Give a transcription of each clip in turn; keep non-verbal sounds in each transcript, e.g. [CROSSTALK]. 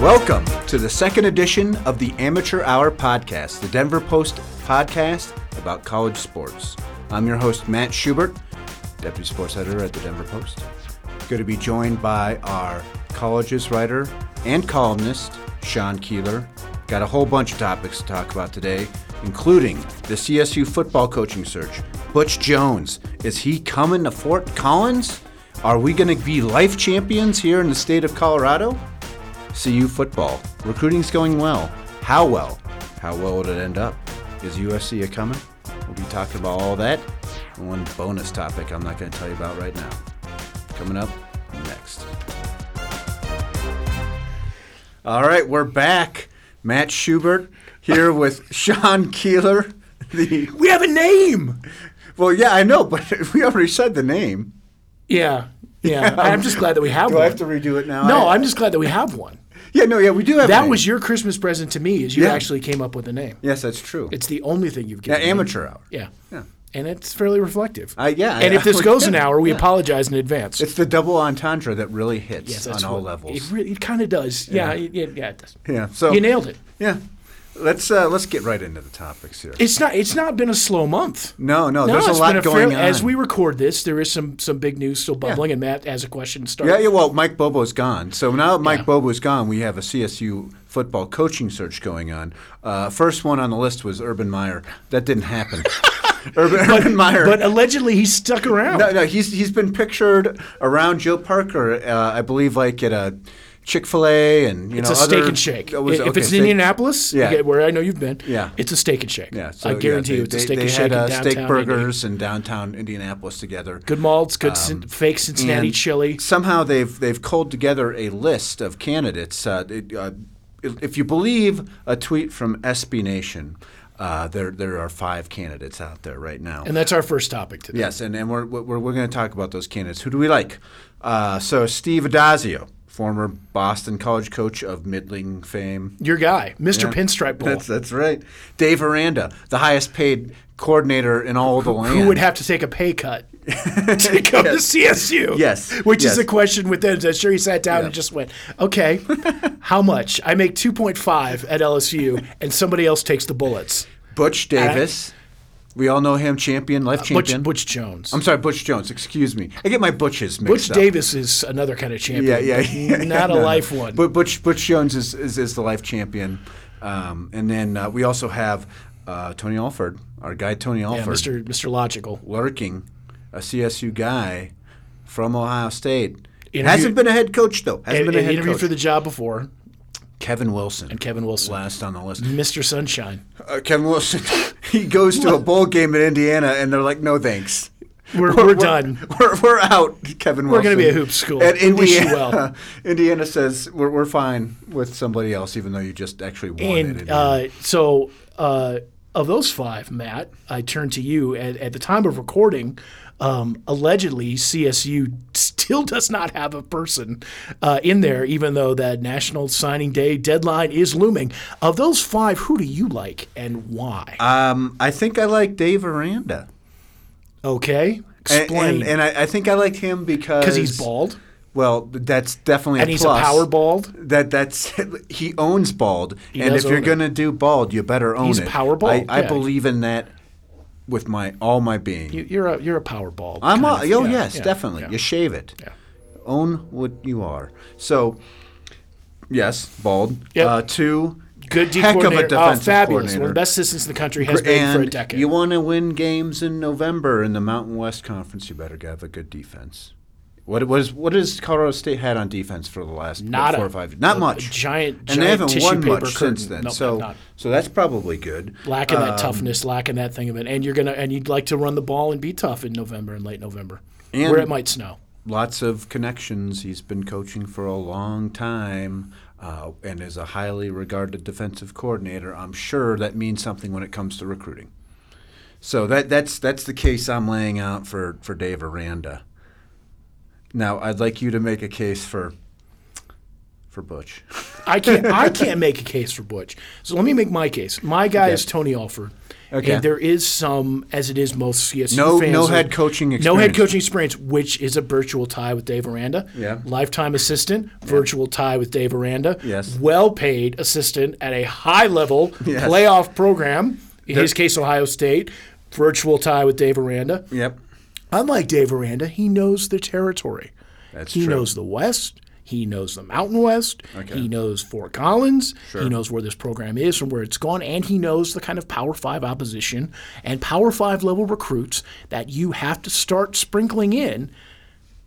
Welcome to the second edition of the Amateur Hour Podcast, the Denver Post podcast about college sports. I'm your host, Matt Schubert, Deputy Sports Editor at the Denver Post. Going to be joined by our colleges writer and columnist, Sean Keeler. Got a whole bunch of topics to talk about today, including the CSU football coaching search. Butch Jones, is he coming to Fort Collins? Are we going to be life champions here in the state of Colorado? CU football. Recruiting's going well. How well? How well would it end up? Is USC a coming? We'll be talking about all that. And one bonus topic I'm not going to tell you about right now. Coming up next. All right, we're back. Matt Schubert here with [LAUGHS] Sean Keeler. The We have a name. well, yeah, I know, but [LAUGHS] we already said the name. Yeah, yeah. [LAUGHS] I'm just glad that we have Do one. I have to redo it now? no, I- I'm just glad that we have one. Yeah, no, yeah, we do have. That was your Christmas present to me. Is you Yeah. actually came up with a name. Yes, that's true. It's the only thing you've yeah, given. me. amateur hour. Yeah. Yeah. And it's fairly reflective. Yeah, And I- if this goes [LAUGHS] an hour, we yeah. apologize in advance. It's the double entendre that really hits yes, on all what- levels. It really, it kind of does. Yeah, it, it- yeah, it does. yeah. So You nailed it. Yeah. Let's uh, let's get right into the topics here. It's not. It's not been a slow month. no, no, No, there's a lot a going fair, on. As we record this, there is some some big news still bubbling, and Matt has a question to start. yeah, yeah. Well, Mike Bobo's gone. So now that Mike Yeah. Bobo's gone, we have a CSU football coaching search going on. Uh, first one on the list was Urban Meyer. That didn't happen. [LAUGHS] Urban, Urban Meyer. But allegedly, he's stuck around. no, no, he's he's been pictured around Joe Parker. Uh, I believe like at a Chick Fil A and you It's know a steak other- and shake. was- if okay, it's in Indianapolis, Yeah. yeah. where I know you've been, Yeah. it's a steak and shake. Yeah, so I yeah, guarantee they, you, it's a steak they and shake had, uh, steak burgers in downtown Indianapolis together. good malts, good cin- fake Cincinnati chili. Somehow they've they've culled together a list of candidates. Uh, it, uh, if if you believe a tweet from SB Nation, uh, there there are five candidates out there right now. And that's our first topic today. yes, and, and we're we're, we're going to talk about those candidates. Who do we like? Uh, so Steve Addazio, former Boston College coach of middling fame. Your guy, Mr. Yeah. Pinstripe Bowl. That's that's right. Dave Aranda, the highest paid coordinator in all the land. who would have to take a pay cut [LAUGHS] to come Yes. to CSU? Yes. Which Yes. is a question with them. I'm sure he sat down Yeah. and just went, okay, [LAUGHS] how much? I make 2.5 at LSU, and somebody else takes the bullets. Butch Davis. We all know him, champion, life Butch, champion. Butch Jones. I'm sorry, Butch Jones. Excuse me. I get my Butches mixed Butch up. Davis is another kind of champion. Yeah, yeah, yeah. Not [LAUGHS] a No, life one. But Butch Butch Jones is is, is the life champion, um, and then uh, we also have uh, Tony Alford, our guy Tony yeah, Alford, Mr. Mr. Logical. lurking, a CSU guy from Ohio State. Interview- Hasn't been a head coach though. Hasn't And, been a head interviewed coach. for the job before. Kevin Wilson. And Kevin Wilson. Last on the list. Mr. Sunshine. Uh, Kevin Wilson. [LAUGHS] he goes to a bowl game in Indiana, and they're like, "No thanks." We're, we're, done. We're, we're out, Kevin We're gonna be a hoop school. And We wish you Indiana, well. [LAUGHS] Indiana says we're, we're fine with somebody else, even though you just actually won it. And uh, so, uh, of those five, Matt, I turn to you. At, at the time of recording, um, allegedly CSU still does not have a person uh, in there, even though that National Signing Day deadline is looming. Of those five, who do you like and why? um, I think I like Dave Aranda. okay, And, explain. and, and I, I think I liked him because Because he's bald Well, that's definitely and a he's plus. a power bald. That that's [LAUGHS] he owns bald, and does if you're it. gonna do bald, you better own He's it. power bald, I, I yeah. believe in that with my all my being. You, you're a you're a power bald. I'm a, of- oh yeah, yes, yeah, definitely. yeah. You shave it. Yeah. Own what you are. So, yes, bald. Yep. Uh, two. Good D heck of a coordinator. Oh, defensive fabulous. One of the best assistants in the country has been for a decade. you want to win games in November in the Mountain West Conference. You better have a good defense. What was what has Colorado State had on defense for the last Not four a- or five? Not a- much. a giant- and giant they haven't won much curtain. since then. No, so not. so that's probably good. lacking that Um, toughness, lacking that thing of it, and you're gonna and you'd like to run the ball and be tough in November and late November, where it might snow. lots of connections. He's been coaching for a long time uh, and is a highly regarded defensive coordinator. I'm sure that means something when it comes to recruiting. So that that's that's the case I'm laying out for for Dave Aranda. Now I'd like you to make a case for for Butch. I can't. I [LAUGHS] can't make a case for Butch. So let me make my case. My guy Okay. is Tony Alford. Okay. And there is some, as it is most CSU No- fans. no head coaching No head experience. coaching experience, which is a virtual tie with Dave Aranda. Yeah. Lifetime assistant, virtual tie with Dave Aranda. Yes. Well paid assistant at a high level [LAUGHS] Yes. playoff program. In The- his case, Ohio State. Virtual tie with Dave Aranda. Yep. Unlike Dave Aranda, he knows the territory. That's he true. knows the West. He knows the Mountain West. Okay. He knows Fort Collins. Sure. He knows where this program is and where it's gone. And he knows the kind of Power Five opposition and Power Five level recruits that you have to start sprinkling in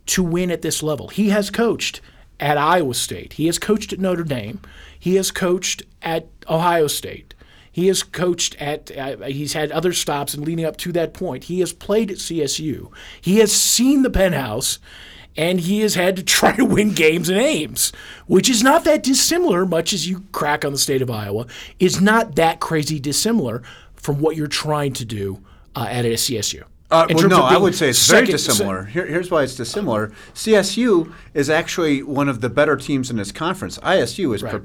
to win at this level. He has coached at Iowa State. He has coached at Notre Dame. He has coached at Ohio State. He has coached at, uh, he's had other stops and leading up to that point. He has played at CSU. He has seen the penthouse and he has had to [LAUGHS] try to win games in Ames, which is not that dissimilar, much as you crack on the state of Iowa, is not that crazy dissimilar from what you're trying to do uh, at a CSU. Uh, well, no, I would say it's very second- se- dissimilar. Here, here's why it's dissimilar. CSU is actually one of the better teams in this conference. ISU is per-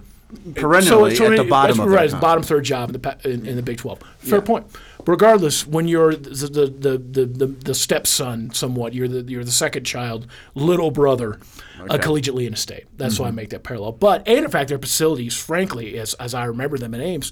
perennially at the bottom of right, bottom third job in the in, in the Big Twelve. Fair point. Regardless, when you're the the, the, the, the stepson, somewhat, you're the you're the second child, little brother, uh, collegiately in a state. That's Mm-hmm. why I make that parallel. But and in fact, their facilities, frankly, as as I remember them in Ames,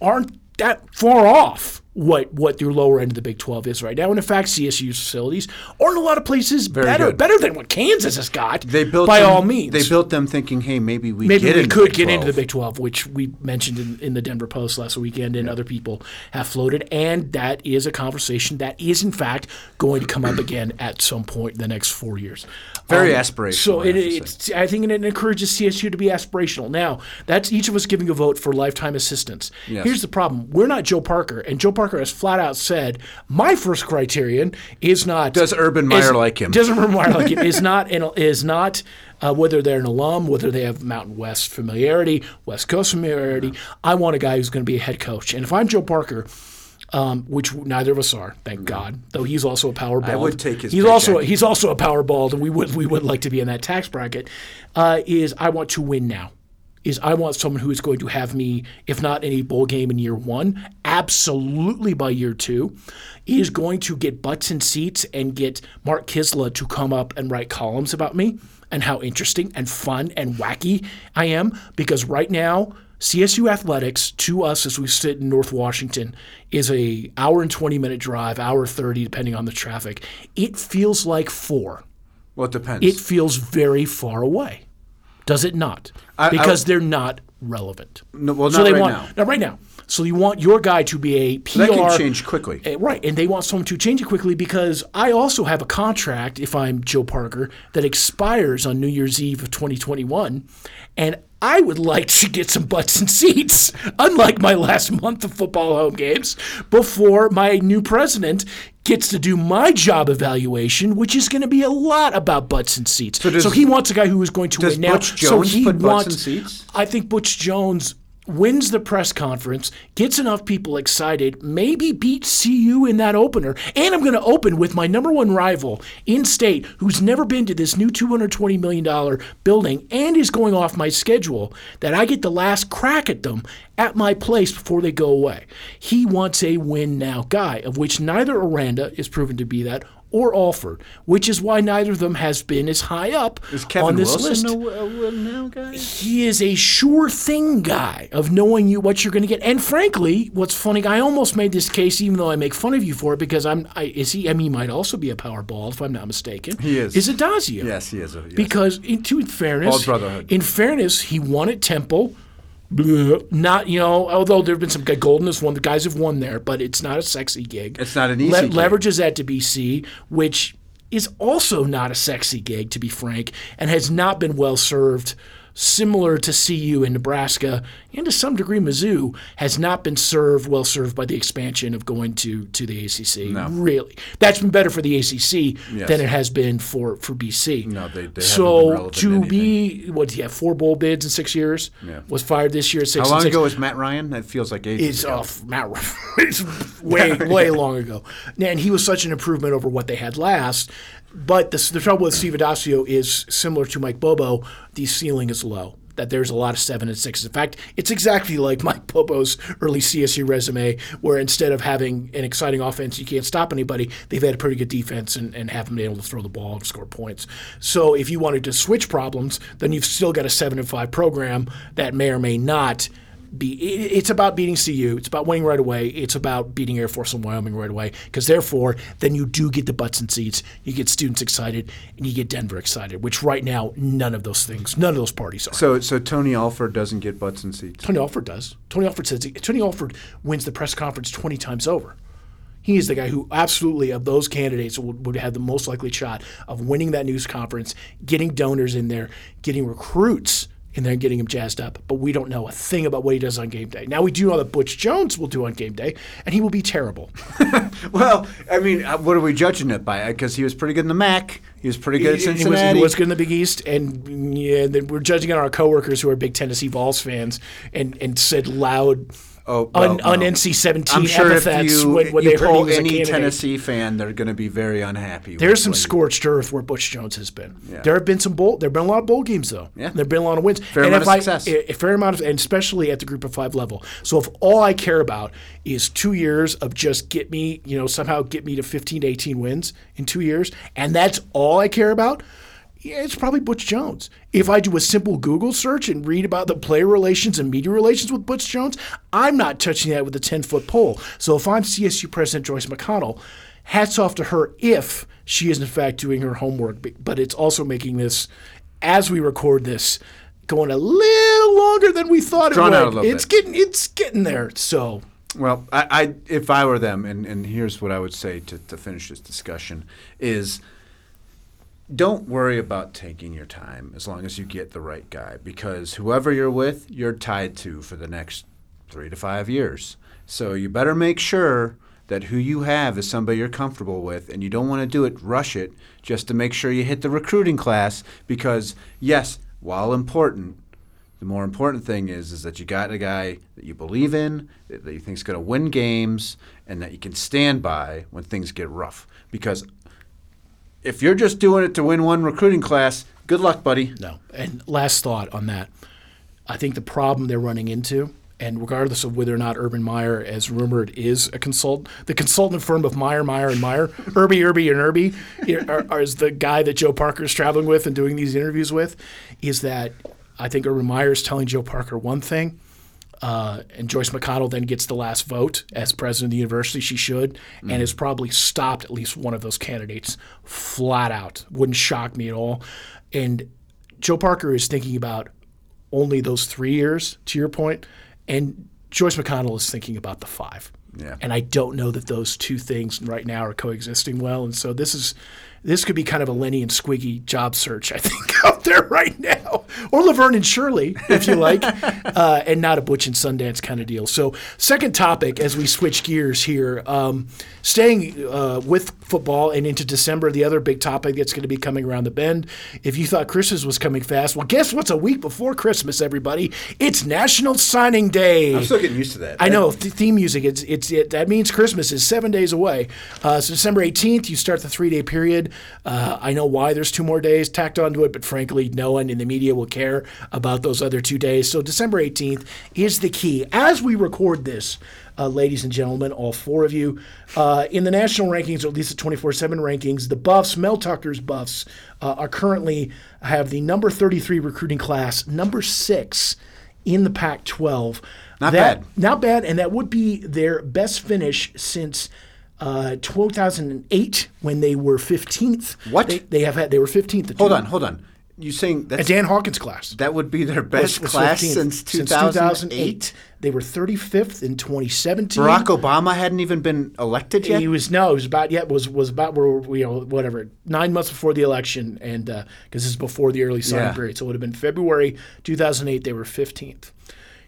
aren't that far off what what your lower end of the Big Twelve is right now. And in fact, CSU's facilities are in a lot of places better good. better than what Kansas has got. They built by them, all means. They built them thinking, hey, maybe we Maybe we could get into the Big 12, which we mentioned in, in the Denver Post last weekend, and other people have floated. And that is a conversation that is, in fact, going to come up again at some point in the next four years. Very Um, aspirational, So I it, have it's, I think it encourages CSU to be aspirational. Now, that's each of us giving a vote for lifetime assistance. Yes. Here's the problem: we're not Joe Parker, and Joe Parker has flat out said, "My first criterion is not Does Urban Meyer is- like him? Does Urban Meyer like him? [LAUGHS] Is not an, is not uh, whether they're an alum, whether they have Mountain West familiarity, West Coast familiarity. I want a guy who's going to be a head coach. And if I'm Joe Parker, um, which neither of us are, thank God, though he's also a power bald. would take his He's also he's also a power bald, and we would we would like to be in that tax bracket. Uh, is I want to win now. Is I want someone who is going to have me, if not in a bowl game in year one, absolutely by year two, is going to get butts and seats and get Mark Kiszla to come up and write columns about me and how interesting and fun and wacky I am. Because right now, CSU athletics to us as we sit in North Washington is a hour and 20 minute drive, hour 30 depending on the traffic. It feels like 4. Well, it depends. It feels very far away. Does it not? I- because they're not relevant. No, well, so not they right want now. not right now. So you want your guy to be a PR that can change quickly. Eh, Right, and they want someone to change it quickly because I also have a contract, if I'm Joe Parker, that expires on New Year's Eve of 2021, and I would like to get some butts and seats, [LAUGHS] unlike my last month of football home games, before my new president gets to do my job evaluation, which is going to be a lot about butts and seats. So, does- he wants a guy who is going to win now. So he wants? I think Butch Jones wins the press conference, gets enough people excited, maybe beats CU in that opener. And I'm going to open with my number one rival in state who's never been to this new $220 million building and is going off my schedule, that I get the last crack at them at my place before they go away. He wants a win now guy, of which neither Aranda is proven to be that. Or Alford, which is why neither of them has been as high up on this Wilson list a, a win now guy? he is a sure thing guy of knowing you what you're going to get. And frankly, what's funny, I almost made this case, even though I make fun of you for it, because I'm. I, is he? I mean, he might also be a power ball, if I'm not mistaken. He is. Is Addazio? Yes, he is. A, yes. Because in, to fairness, in fairness, he won at Temple. Not you know, although there have been some guy Golden has won. The guys have won there, but it's not a sexy gig. It's not an easy gig. Leverages that to BC, which is also not a sexy gig, to be frank, and has not been well served. Similar to CU in Nebraska and to some degree Mizzou has not been served well served by the expansion of going to to the ACC. No. Really, that's been better for the ACC Yes. than it has been for for BC. No, they- they so to be what? Yeah, four bowl bids in six years. Yeah. Was fired this year. Six How long six. ago was Matt Ryan? That feels like ages It's ago. off Matt. [LAUGHS] it's way [LAUGHS] way long ago, and he was such an improvement over what they had last. But the, the trouble with Steve Addazio is similar to Mike Bobo. The ceiling is low. That there's a lot of seven and sixes. In fact, it's exactly like Mike Bobo's early CSU resume, where instead of having an exciting offense, you can't stop anybody, they've had a pretty good defense and, and haven't been able to throw the ball and score points. So if you wanted to switch problems, then you've still got a seven and five program that may or may not be it's about beating CU. It's about winning right away. It's about beating Air Force and Wyoming right away. Because therefore, then you do get the butts and seats. You get students excited, and you get Denver excited. Which right now, none of those things, none of those parties are. So, so Tony Alford doesn't get butts and seats. Tony Alford does. Tony Alford says Tony Alford wins the press conference twenty times over. He is the guy who absolutely of those candidates would, would have the most likely shot of winning that news conference, getting donors in there, getting recruits and getting him jazzed up. But we don't know a thing about what he does on game day. Now we do know that Butch Jones will do on game day, and he will be terrible. [LAUGHS] well, I mean, uh, what are we judging it by? Because he was pretty good in the MAC. He was pretty good at Cincinnati. He was, he was good in the Big East, and yeah, we're judging on our coworkers who are big Tennessee Vols fans and and said loud Oh, well, on, on NC seventeen I'm sure if epithets you, when, when you they poll any. Tennessee fan, they're going to be very unhappy. There's some scorched earth where Butch Jones has been. Yeah. There have been some bowl. There have been a lot of bowl games though. Yeah. There have been a lot of wins. Fair and amount of I, success. A, a fair amount of, and especially at the group of five level. So if all I care about is two years of just get me, you know, somehow get me to 15 to 18 wins in two years, and that's all I care about. Yeah, it's probably Butch Jones. If I do a simple Google search and read about the player relations and media relations with Butch Jones, I'm not touching that with a 10 foot pole. So if I'm CSU President Joyce McConnell, hats off to her if she is in fact doing her homework. But- it's also making this, as we record this, going a little longer than we thought Drawn it would. out a little it's bit. getting it's getting there. So Well, I, I if I were them, and, and here's what I would say to, to finish this discussion is don't worry about taking your time as long as you get the right guy because whoever you're with, you're tied to for the next three to five years. So you better make sure that who you have is somebody you're comfortable with, and you don't want to do it, rush it, just to make sure you hit the recruiting class because, yes, while important, the more important thing is is that you got a guy that you believe in, that, you think is going to win games, and that you can stand by when things get rough. Because if you're just doing it to win one recruiting class, good luck, buddy. No. And last thought on that. I think the problem they're running into, and regardless of whether or not Urban Meyer, as rumored, is a consultant, the consultant firm of Meyer, Meyer, and Meyer, [LAUGHS] Irby, Irby, and Irby, are, are, is the guy that Joe Parker is traveling with and doing these interviews with, is that I think Urban Meyer is telling Joe Parker one thing, uh, and Joyce McConnell then gets the last vote as president of the university. She should, and has probably stopped at least one of those candidates flat out. Wouldn't shock me at all. And Joe Parker is thinking about only those three years, to your point, and Joyce McConnell is thinking about the five. Yeah. And I don't know that those two things right now are coexisting well. And so this is this could be kind of a Lenny and Squiggy job search, I think, [LAUGHS] out there right now, or Laverne and Shirley, if you like, [LAUGHS] uh, and not a Butch and Sundance kind of deal. So, second topic as we switch gears here, um, staying uh, with football and into December, the other big topic that's going to be coming around the bend. If you thought Christmas was coming fast, well, guess what's a week before Christmas, everybody? It's National Signing Day. I'm still getting used to that. I know th- theme music. It's it's it, that means Christmas is seven days away. Uh, so December eighteenth, you start the three day period. Uh, I know why there's two more days tacked onto it, but frankly, no one in the media will care about those other two days. So December eighteenth is the key. As we record this, uh, ladies and gentlemen, all four of you, uh, in the national rankings, or at least the twenty four seven rankings, the Buffs, Mel Tucker's Buffs, uh, are currently have the number thirty three recruiting class, number six in the Pac twelve. Not That- bad. not bad, and that would be their best finish since uh, 2008 when they were 15th. What? They, they have had they were 15th. Hold on, hold on. You saying A Dan Hawkins class. that would be their best was class 15th. since 2008? They were 35th in 2017. Barack Obama hadn't even been elected yet. He was no, it was about yeah, was was about where you know whatever nine months before the election, and because this is before the early signing Yeah. period, so it would have been February 2008. They were 15th.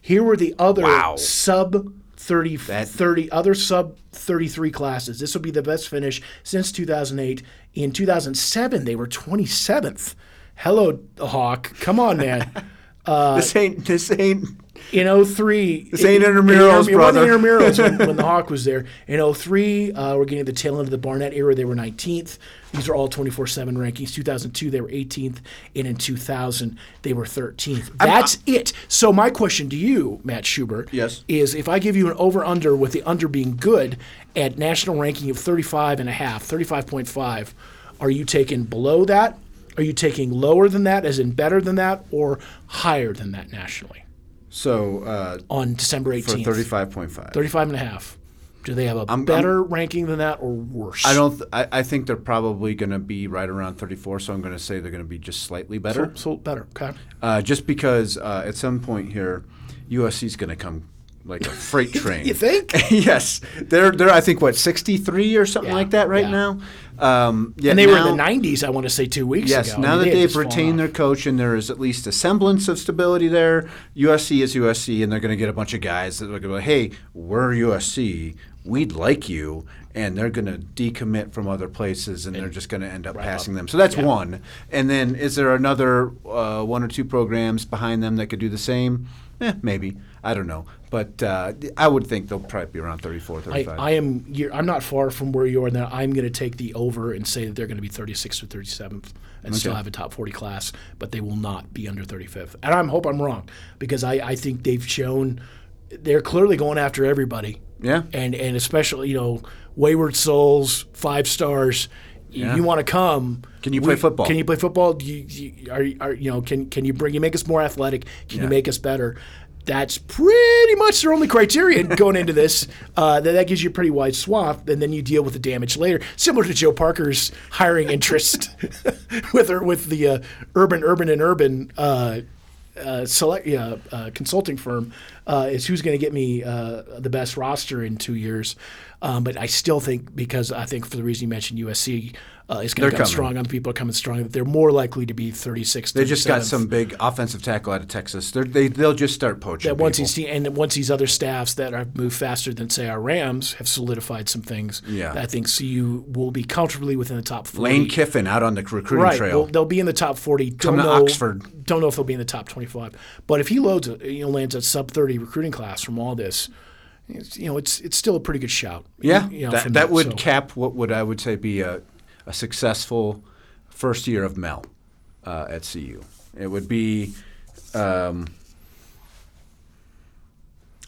Here were the other Wow. sub 30, That- 30 other sub 33 classes. This will be the best finish since 2008. In 2007, they were 27th. Hello, Hawk. Come on, man. [LAUGHS] this ain't this ain't in 03. This ain't intramurals, it wasn't brother. intramurals when, when the Hawk was there. In 03, uh, we're getting the tail end of the Barnett era. They were 19th. These are all 24 7 rankings. 2002, they were 18th. And in 2000, they were 13th. That's it. So, my question to you, Matt Schubert, Yes. is if I give you an over under with the under being good at national ranking of 35 and a half, 35.5, are you taking below that? Are you taking lower than that, as in better than that, or higher than that nationally So uh, on December for 18th? thirty-five point five. 35 and a half. Do they have a I'm- better ranking than that or worse? I don't. Th- I, I think they're probably going to be right around 34. So I'm going to say they're going to be just slightly better. So, so better. Okay. Uh, just because uh, at some point here, USC is going to come like a freight [LAUGHS] train. You think? [LAUGHS] yes, they're they're I think what 63 or something Yeah, like that right yeah. now. Um, yeah, And they were in the 90s, I want to say, two weeks Yes, ago. I now mean, that they they've retained their coach and there is at least a semblance of stability there, USC is USC, and they're going to get a bunch of guys that are going to go, hey, we're USC, we'd like you, and they're going to decommit from other places, and they're just going to end up passing them. So that's Yeah. one. And then is there another uh, one or two programs behind them that could do the same? Eh, maybe. I don't know. But uh, I would think they'll probably be around 34, I, 35. I am. You're, I'm not far from where you are. Now I'm going to take the over and say that they're going to be 36th or 37th and still have a top 40 class, but they will not be under 35th. And I hope I'm wrong because I, I think they've shown they're clearly going after everybody. Yeah. And and especially you know wayward souls, five stars. You- Yeah. You want to come? Can you play football? Can you play football? Do you, you, are, are you know? Can can you bring you make us more athletic? Can Yeah. you make us better? That's pretty much their only criterion going into this. Uh, that, that gives you a pretty wide swath, and then you deal with the damage later. Similar to Joe Parker's hiring interest [LAUGHS] with her, with the uh, urban, urban, and urban uh, uh, select uh, consulting firm uh, is who's going to get me the best roster in two years. Um, but I still think because I think for the reason you mentioned USC uh, is going to come coming. strong. Other people are coming strong. They're more likely to be 36. they just got some big offensive tackle out of Texas. They're, they they'll just start poaching. that once people. these and once these other staffs that have moved faster than say our Rams have solidified some things. Yeah. I think CU will be comfortably within the top 40. Lane Kiffin out on the recruiting right? trail. They'll, they'll be in the top 40. Don't to know, Oxford. Don't know if they'll be in the top 25. But if he loads, a, you know, lands a sub 30 recruiting class from all this, it's, you know, it's it's still a pretty good shout. yeah, you know, that, that would so. cap what would I would say be a, a successful first year of Mel uh, at CU. It would be. Um,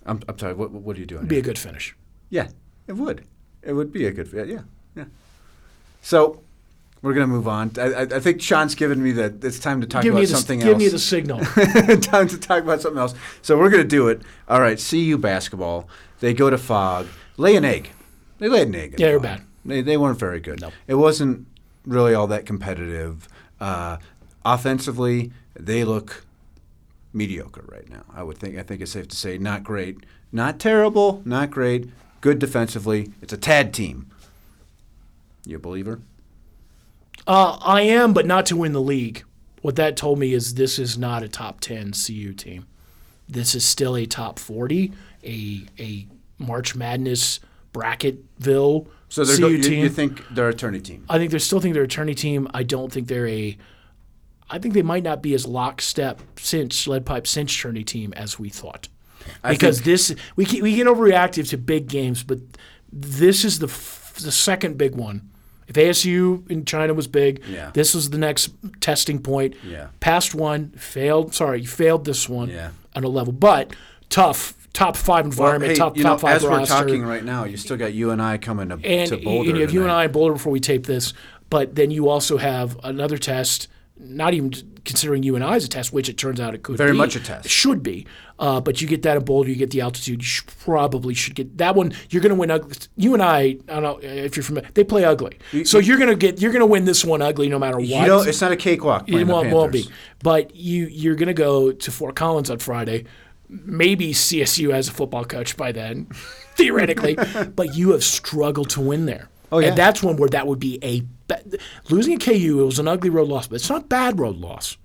I'm, I'm sorry. What, what are you doing? It'd be here? a good finish. Yeah, it would. It would be a good. Yeah, yeah. So we're gonna move on. I, I, think Sean's given me that it's time to talk Give about the something give else. me the signal. [LAUGHS] time to talk about something else. So we're going to do it. All right, CU basketball. They go to Phog, lay an egg. They laid an egg. Yeah, they're bad. They, they weren't very good. No. It wasn't really all that competitive. Uh, offensively, they look mediocre right now. I would think. I think it's safe to say not great, not terrible, not great. Good defensively. It's a tad team. You a believer? Uh, I am, but not to win the league. What that told me is this is not a top 10 CU team. This is still a top 40, a a March Madness bracketville So they're CU go, you, team. you think they're a tourney team? I think they still think they're a tourney team. I don't think they're a. I think they might not be as lockstep cinch lead pipe cinch tourney team as we thought. I Because think- this we get, we get overreactive to big games, but this is the f- the second big one. If ASU in China was big, Yeah. this was the next testing point. Yeah. Passed one, failed. Sorry, you failed this one Yeah. on a level, but tough top five environment, hey, top you top know, five as roster. we're talking right now, you still got you and I coming to, and, to Boulder. and you have you and. I in Boulder before we tape this, but then you also have another test. Not even considering you and I as a test, which it turns out it could be. Very be. much a test. Should be, uh, but you get that in Boulder, you get the altitude. You should, probably should get that one. You're going to win. Ugly. You and I, I don't know if you're familiar. They play ugly, so you're going to get you're going to win this one ugly no matter what. You know, it's not a cakewalk. It won't, won't be. But you you're going to go to Fort Collins on Friday. Maybe CSU has a football coach by then, [LAUGHS] theoretically. [LAUGHS] but you have struggled to win there. Oh, yeah. And that's one where that would be a ba- losing at KU. It was an ugly road loss, but it's not a bad road loss.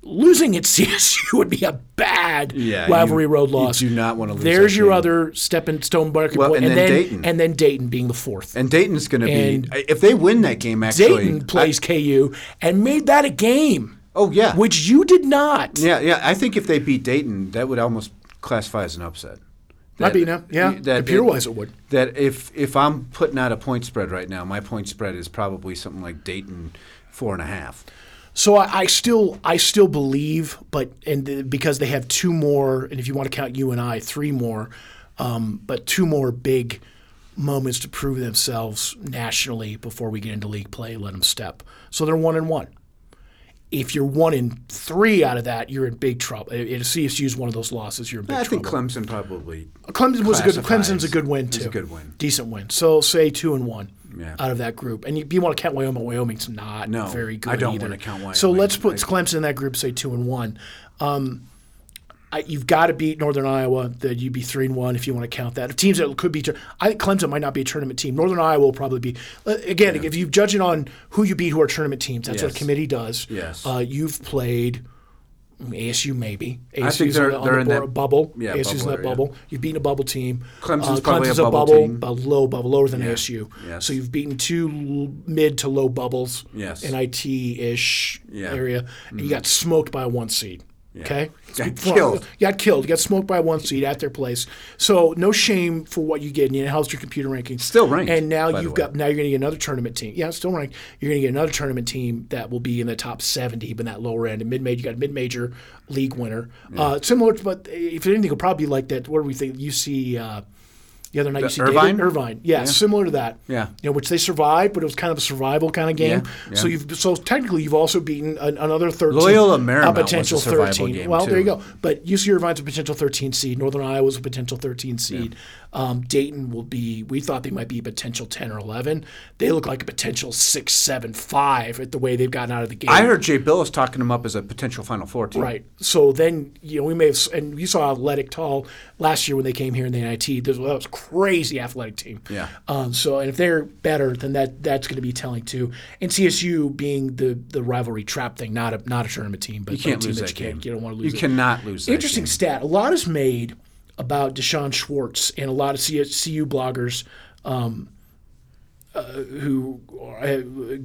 Losing at [LAUGHS] CSU would be a bad Yeah, you- rivalry road you loss. do not wanna lose There's your game. other stepping stone Well, point, and and, then then Dayton. and then Dayton being the fourth. And Dayton's going to be if they win that game. Actually, Dayton plays KU and made that a game, oh yeah, which you did not. yeah, yeah. I think if they beat Dayton, that would almost classify as an upset. That, Might be now. Yeah. That Computer wise, it would. That if if I'm putting out a point spread right now, my point spread is probably something like Dayton four and a half. So I, I still I still believe, but and the, because they have two more, and if you want to count you and I, three more, um, but two more big moments to prove themselves nationally before we get into league play. Let them step. So they're one and one. If you're one in three out of that, you're in big trouble. If CSU is one of those losses, you're in big I trouble. think Clemson probably. Clemson was a good. Clemson's a good win too. a good win. decent win. So say two and one Yeah. out of that group. And you, you want to count Wyoming? Wyoming's not No, very good. I don't either. wanna count Wyoming. So let's put I- Clemson in that group. Say two and one. Um, I, you've got to beat Northern Iowa. That you'd be three and one if you want to count that. If Teams that could be. I think Clemson might not be a tournament team. Northern Iowa will probably be. uh, Again, if you judge it on who you beat, who are tournament teams, that's what a committee does. Yes. Uh, you've played. ASU maybe. ASU's I think they're- on they're the in that- bubble. yeah, ASU's in that bubble. You've beaten a bubble team. Clemson's uh, probably a bubble team. a low bubble, lower than ASU. Yes. So you've beaten two mid to low bubbles. Yes. NIT ish Yeah. Mm-hmm. area, and you got smoked by a one seed. Okay, Got killed. Got killed. Got smoked by one seed at their place. So no shame for what you get. And you know, how's your computer ranking? Still ranked, And now you've got now you're going to get another tournament team. Yeah, still ranked. You're going to get another tournament team that will be in the top 70, but in that lower end. And mid major, you got a mid major league winner. Uh, similar, to, but if anything, it'll probably be like that. What do we think? UC. Uh, the other night, UC Irvine? David Irvine, yeah, similar to that. Yeah. you know, which they survived, but it was kind of a survival kind of game. Yeah, So you've so technically you've also beaten an, another thirteen. Loyola a Marymount was a potential survival thirteen. game, well, there you go. But UC Irvine's a potential 13 seed. Northern Iowa's a potential 13 seed. Um, Dayton will be. We thought they might be a potential 10 or 11. They look like a potential six, seven, five at the way they've gotten out of the game. I heard Jay Bilas talking them up as a potential Final Four team. Right. So then, you know, we may have, and you saw Athletic Tall last year when they came here in the NIT. That was a crazy athletic team. Yeah. Um, so, and if they're better, then that that's going to be telling too. And CSU being the the rivalry trap thing, not a not a tournament team, but You can't a team lose that that you can't, game. you don't want to lose. You it. cannot lose that Interesting stat. A lot is made about D'Shawn Schwartz and a lot of CU bloggers um, uh, who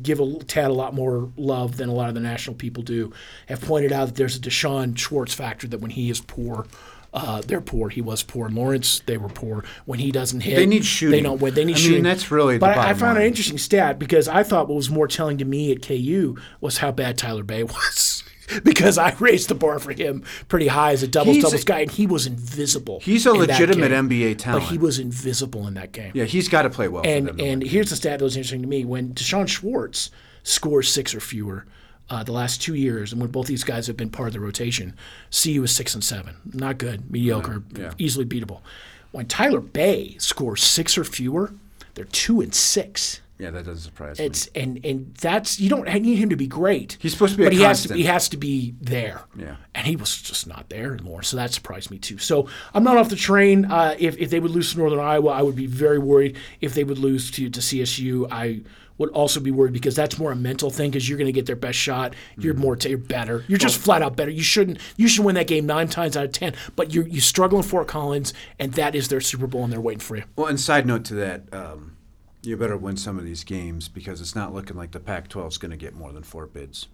give a tad a lot more love than a lot of the national people do have pointed out that there's a D'Shawn Schwartz factor that when he is poor. Uh, they're poor. He was poor. Lawrence, they were poor. When he doesn't hit, They need shooting. They don't win. They need I mean, shooting. that's really the But I, I found an interesting stat because I thought what was more telling to me at KU was how bad Tyler Bey [LAUGHS] was. [LAUGHS] because I raised the bar for him pretty high as a doubles He's a- guy, and he was invisible. He's a legitimate game. NBA talent. but he was invisible in that game. Yeah, he's got to play well. for And them and here's the stat that was interesting to me: when D'Shawn Schwartz scores six or fewer uh, the last two years, and when both these guys have been part of the rotation, CU is six and seven, not good, mediocre, yeah. easily beatable. When Tyler Bey scores six or fewer, they're two and six. Yeah, that doesn't surprise me. It's and and that's you don't need him to be great. He's supposed to be a but he has to he has to be there. Yeah. and he was just not there anymore. So that surprised me too. So I'm not off the train. Uh, if if they would lose to Northern Iowa, I would be very worried. If they would lose to to CSU, I would also be worried because that's more a mental thing because you're going to get their best shot. You're more you're better. You're just flat out better. You shouldn't you should win that game nine times out of ten. But you you struggle in Fort Collins, and that is their Super Bowl, and they're waiting for you. Well, and side note to that, um, you better win some of these games because it's not looking like the Pac-12 is going to get more than four bids.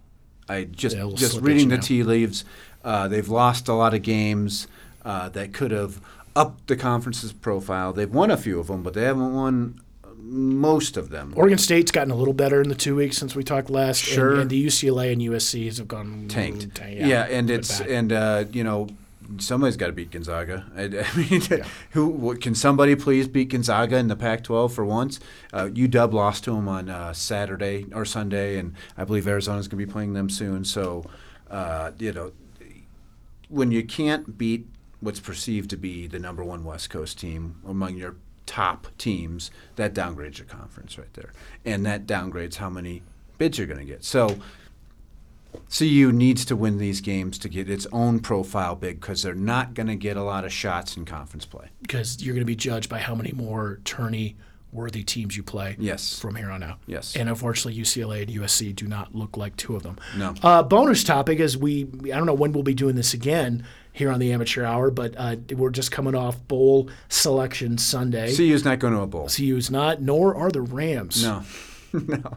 I just Yeah, just reading the now. tea leaves, uh, they've lost a lot of games uh, that could have upped the conference's profile. They've won a few of them, but they haven't won most of them. Oregon State's gotten a little better in the two weeks since we talked last. and- Sure. And, the UCLA and USC's have gone tanked. tank- yeah, and it's and uh, you know somebody's got to beat Gonzaga. [LAUGHS] I, I mean, who what, can somebody please beat Gonzaga in the Pac-12 for once? Uh, UW lost to them on uh, Saturday or Sunday, and I believe Arizona's going to be playing them soon. So, uh, you know, when you can't beat what's perceived to be the number one West Coast team among your top teams, that downgrades your conference right there, and that downgrades how many bids you're going to get. So. CU needs to win these games to get its own profile big because they're not going to get a lot of shots in conference play. because you're going to be judged by how many more tourney worthy teams you play Yes. from here on out. Yes. And unfortunately, UCLA and USC do not look like two of them. No. Uh, bonus topic is we, I don't know when we'll be doing this again here on the Amateur Hour, but uh, we're just coming off bowl selection Sunday. CU's not going to a bowl. CU's not, nor are the Rams. No, [LAUGHS] no.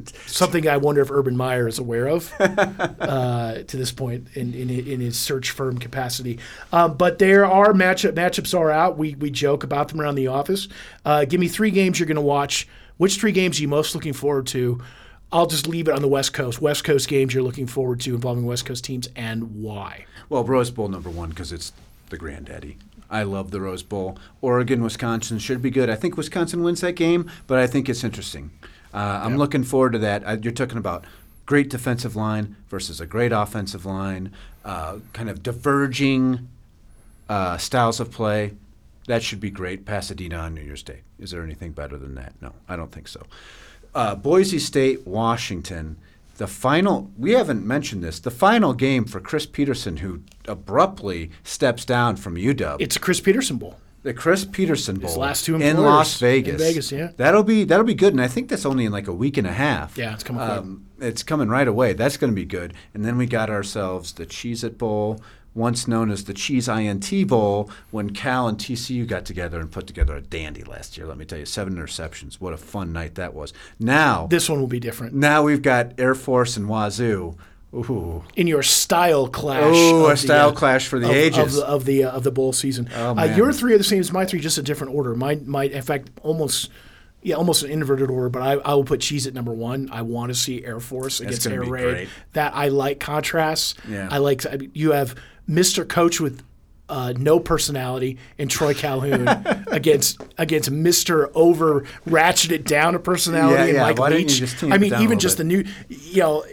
[LAUGHS] Something I wonder if Urban Meyer is aware of [LAUGHS] uh, to this point in, in, in his search firm capacity. Um, but there are matchup matchups are out. We we joke about them around the office. Uh, give me three games you're going to watch. Which three games are you most looking forward to? I'll just leave it on the West Coast. West Coast games you're looking forward to involving West Coast teams and why? Well, Rose Bowl number one because it's the granddaddy. I love the Rose Bowl. Oregon, Wisconsin should be good. I think Wisconsin wins that game, but I think it's interesting. Uh, I'm looking forward to that. Uh, you're talking about great defensive line versus a great offensive line, uh, kind of diverging uh, styles of play. That should be great. Pasadena on New Year's Day. Is there anything better than that? No, I don't think so. Uh, Boise State, Washington. The final, we haven't mentioned this, the final game for Chris Petersen, who abruptly steps down from UW. It's a Chris Petersen Bowl. The Chris Petersen Bowl last two in Las in Vegas. Vegas, yeah. That'll be that'll be good, and I think that's only in like a week and a half. Yeah, it's coming. Um, it's coming right away. That's going to be good. And then we got ourselves the Cheez It Bowl, once known as the Cheese INT Bowl, when Cal and TCU got together and put together a dandy last year. Let me tell you, seven interceptions. What a fun night that was. Now, This one will be different. now we've got Air Force and Wazoo. Ooh. in your style clash. Oh, a the, style clash for the of, ages. of the of the, uh, of the bowl season. Oh, uh, your three are the same as my three, just a different order. Mine my in fact, almost. Yeah, almost an inverted order, but I, I will put Cheese at number one. I want to see Air Force against Air Raid. great. That I like contrasts. Yeah. I like. I mean, you have Mr. Coach with uh, no personality and Troy Calhoun [LAUGHS] against against Mr. Over ratcheted down a personality Yeah, and yeah. Mike Why didn't you Leach. I mean, even just bit? the new, you know,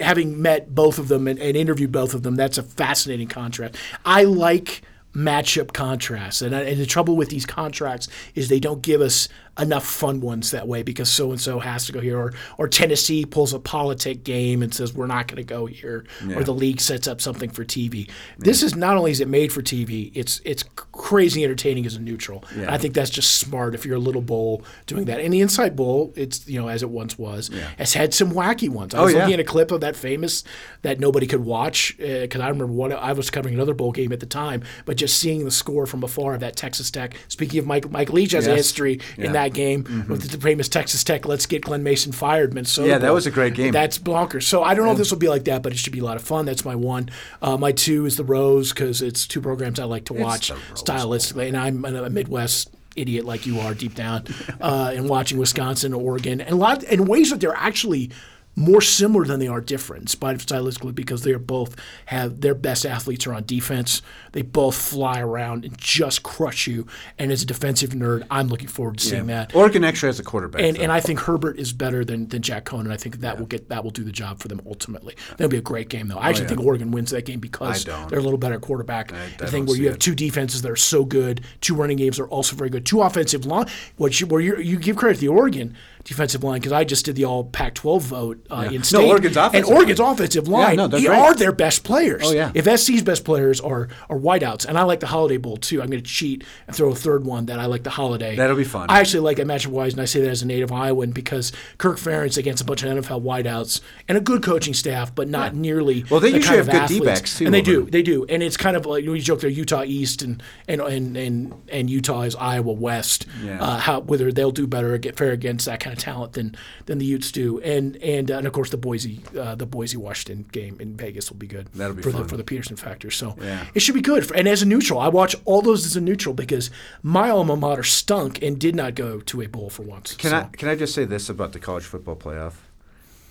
having met both of them and, and interviewed both of them, that's a fascinating contrast. I like matchup contrasts, and, and the trouble with these contracts is they don't give us enough fun ones that way because so and so has to go here, or or Tennessee pulls a politic game and says we're not going to go here, or the league sets up something for TV. This is not only is it made for TV, it's it's crazy entertaining as a neutral. And I think that's just smart if you're a little bowl doing that. And the Insight Bowl, it's you know as it once was, has had some wacky ones. I oh, was Oh, yeah. looking at a clip of that famous that nobody could watch uh, because I remember one. I was covering another bowl game at the time, but just seeing the score from afar of that Texas Tech. Speaking of Mike, Mike Leach has a history Yeah. In that game with the famous Texas Tech. Let's get Glen Mason fired, Minnesota. Yeah, that was a great game. That's bonkers. So I don't know if this will be like that, but it should be a lot of fun. That's my one. Uh, my two is the Rose because it's two programs I like to watch stylistically, and I'm a Midwest idiot like you are deep down, [LAUGHS] uh, and watching Wisconsin, Oregon, and a lot in ways that they're actually more similar than they are different, in spite of stylistically, because they are both have their best athletes are on defense. They both fly around and just crush you. And as a defensive nerd, I'm looking forward to seeing that. Oregon actually has a quarterback. And, though. and I think Herbert is better than, than Jack and I think that will get that will do the job for them ultimately. That'll be a great game though. I oh, actually think Oregon wins that game because they're a little better quarterback. I the don't thing where you have it. two defenses that are so good, two running games are also very good, two offensive line. What you where you you give credit to the Oregon defensive line because I just did the all Pac-12 vote uh, in state. Oregon's and offensive Oregon's offensive line yeah, no, they are their best players. Oh, yeah. If SC's best players are are wideouts, and I like the Holiday Bowl too. I'm going to cheat and throw a third one that I like the Holiday. That'll be fun. I actually like that matchup wise, and I say that as a native Iowan because Kirk Ferentz against a bunch of NFL wideouts and a good coaching staff, but not nearly. Well, they the usually have good athletes. D-backs, too, and they do, there. they do, and it's kind of like we joke they're Utah East and and and and, and Utah is Iowa West. Yeah. Uh, how whether they'll do better get fair against that kind of talent than than the Utes do, and and uh, and of course the Boise uh, the Boise Washington game in Vegas will be good. That'll be for fun. the for the Petersen factor. So Yeah. it should be good. And as a neutral, I watch all those as a neutral because my alma mater stunk and did not go to a bowl for once. Can So- I can I just say this about the college football playoff?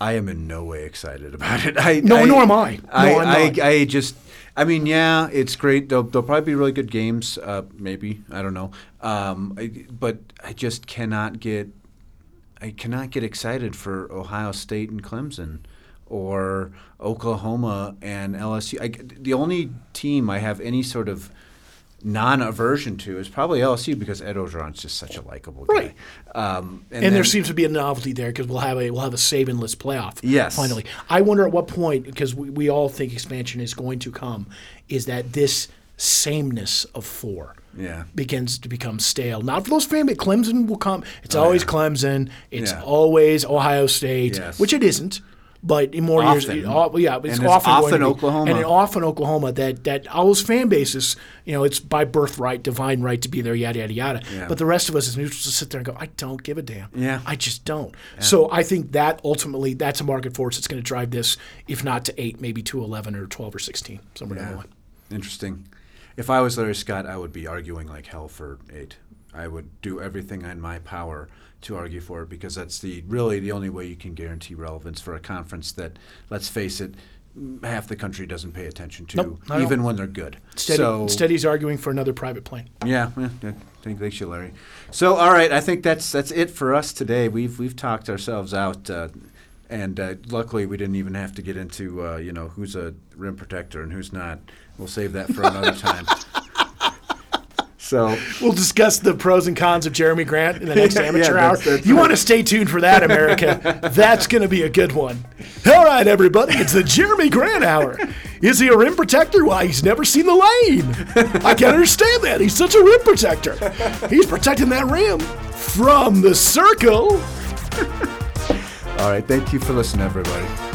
I am in no way excited about it. [LAUGHS] I, No, I, nor am I. No, I, I'm I, just, I mean, yeah, it's great. There'll, there'll probably be really good games. Uh, maybe I don't know. Um, I, but I just cannot get, I cannot get excited for Ohio State and Clemson, or Oklahoma and LSU. I, the only team I have any sort of non-aversion to is probably LSU because Ed Orgeron's just such a likable guy. Right. Um, and there then- seems to be a novelty there because we'll have a we'll have a Sabanless playoff. Yes. finally. I wonder at what point because we, we all think expansion is going to come, is that this sameness of four Yeah. begins to become stale. Not for those fans, but Clemson will come. It's always Clemson. It's Oh, Yeah. always Ohio State, Yes. which it isn't. but in more Often. years, uh, yeah, it's And it's often, going often Oklahoma. and it often Oklahoma that that Owls fan base is, you know, it's by birthright, divine right to be there, yada yada yada. Yeah. But the rest of us as neutrals just sit there and go, I don't give a damn. Yeah. I just don't. So I think that ultimately that's a market force that's going to drive this, if not to eight, maybe to eleven or twelve or sixteen, somewhere down the line. Interesting. If I was Larry Scott, I would be arguing like hell for eight. I would do everything in my power to argue for it because that's the really the only way you can guarantee relevance for a conference that, let's face it, half the country doesn't pay attention to, Nope, even when they're good. Steady, so Steady's arguing for another private plane. yeah, yeah, yeah. Thank, thanks you, Larry. So, all right, I think that's that's it for us today. We've we've talked ourselves out, uh, and uh, luckily we didn't even have to get into uh, you know who's a rim protector and who's not. We'll save that for another [LAUGHS] time. So, We'll discuss the pros and cons of Jeremy Grant in the next [LAUGHS] Yeah, amateur yeah, hour. that's- that's you right. want to stay tuned for that, America. [LAUGHS] that's going to be a good one. All right, everybody, it's the Jeremy Grant hour. Is he a rim protector? Why, he's never seen the lane. I can't understand that. He's such a rim protector. He's protecting that rim from the circle. All right, thank you for listening, everybody.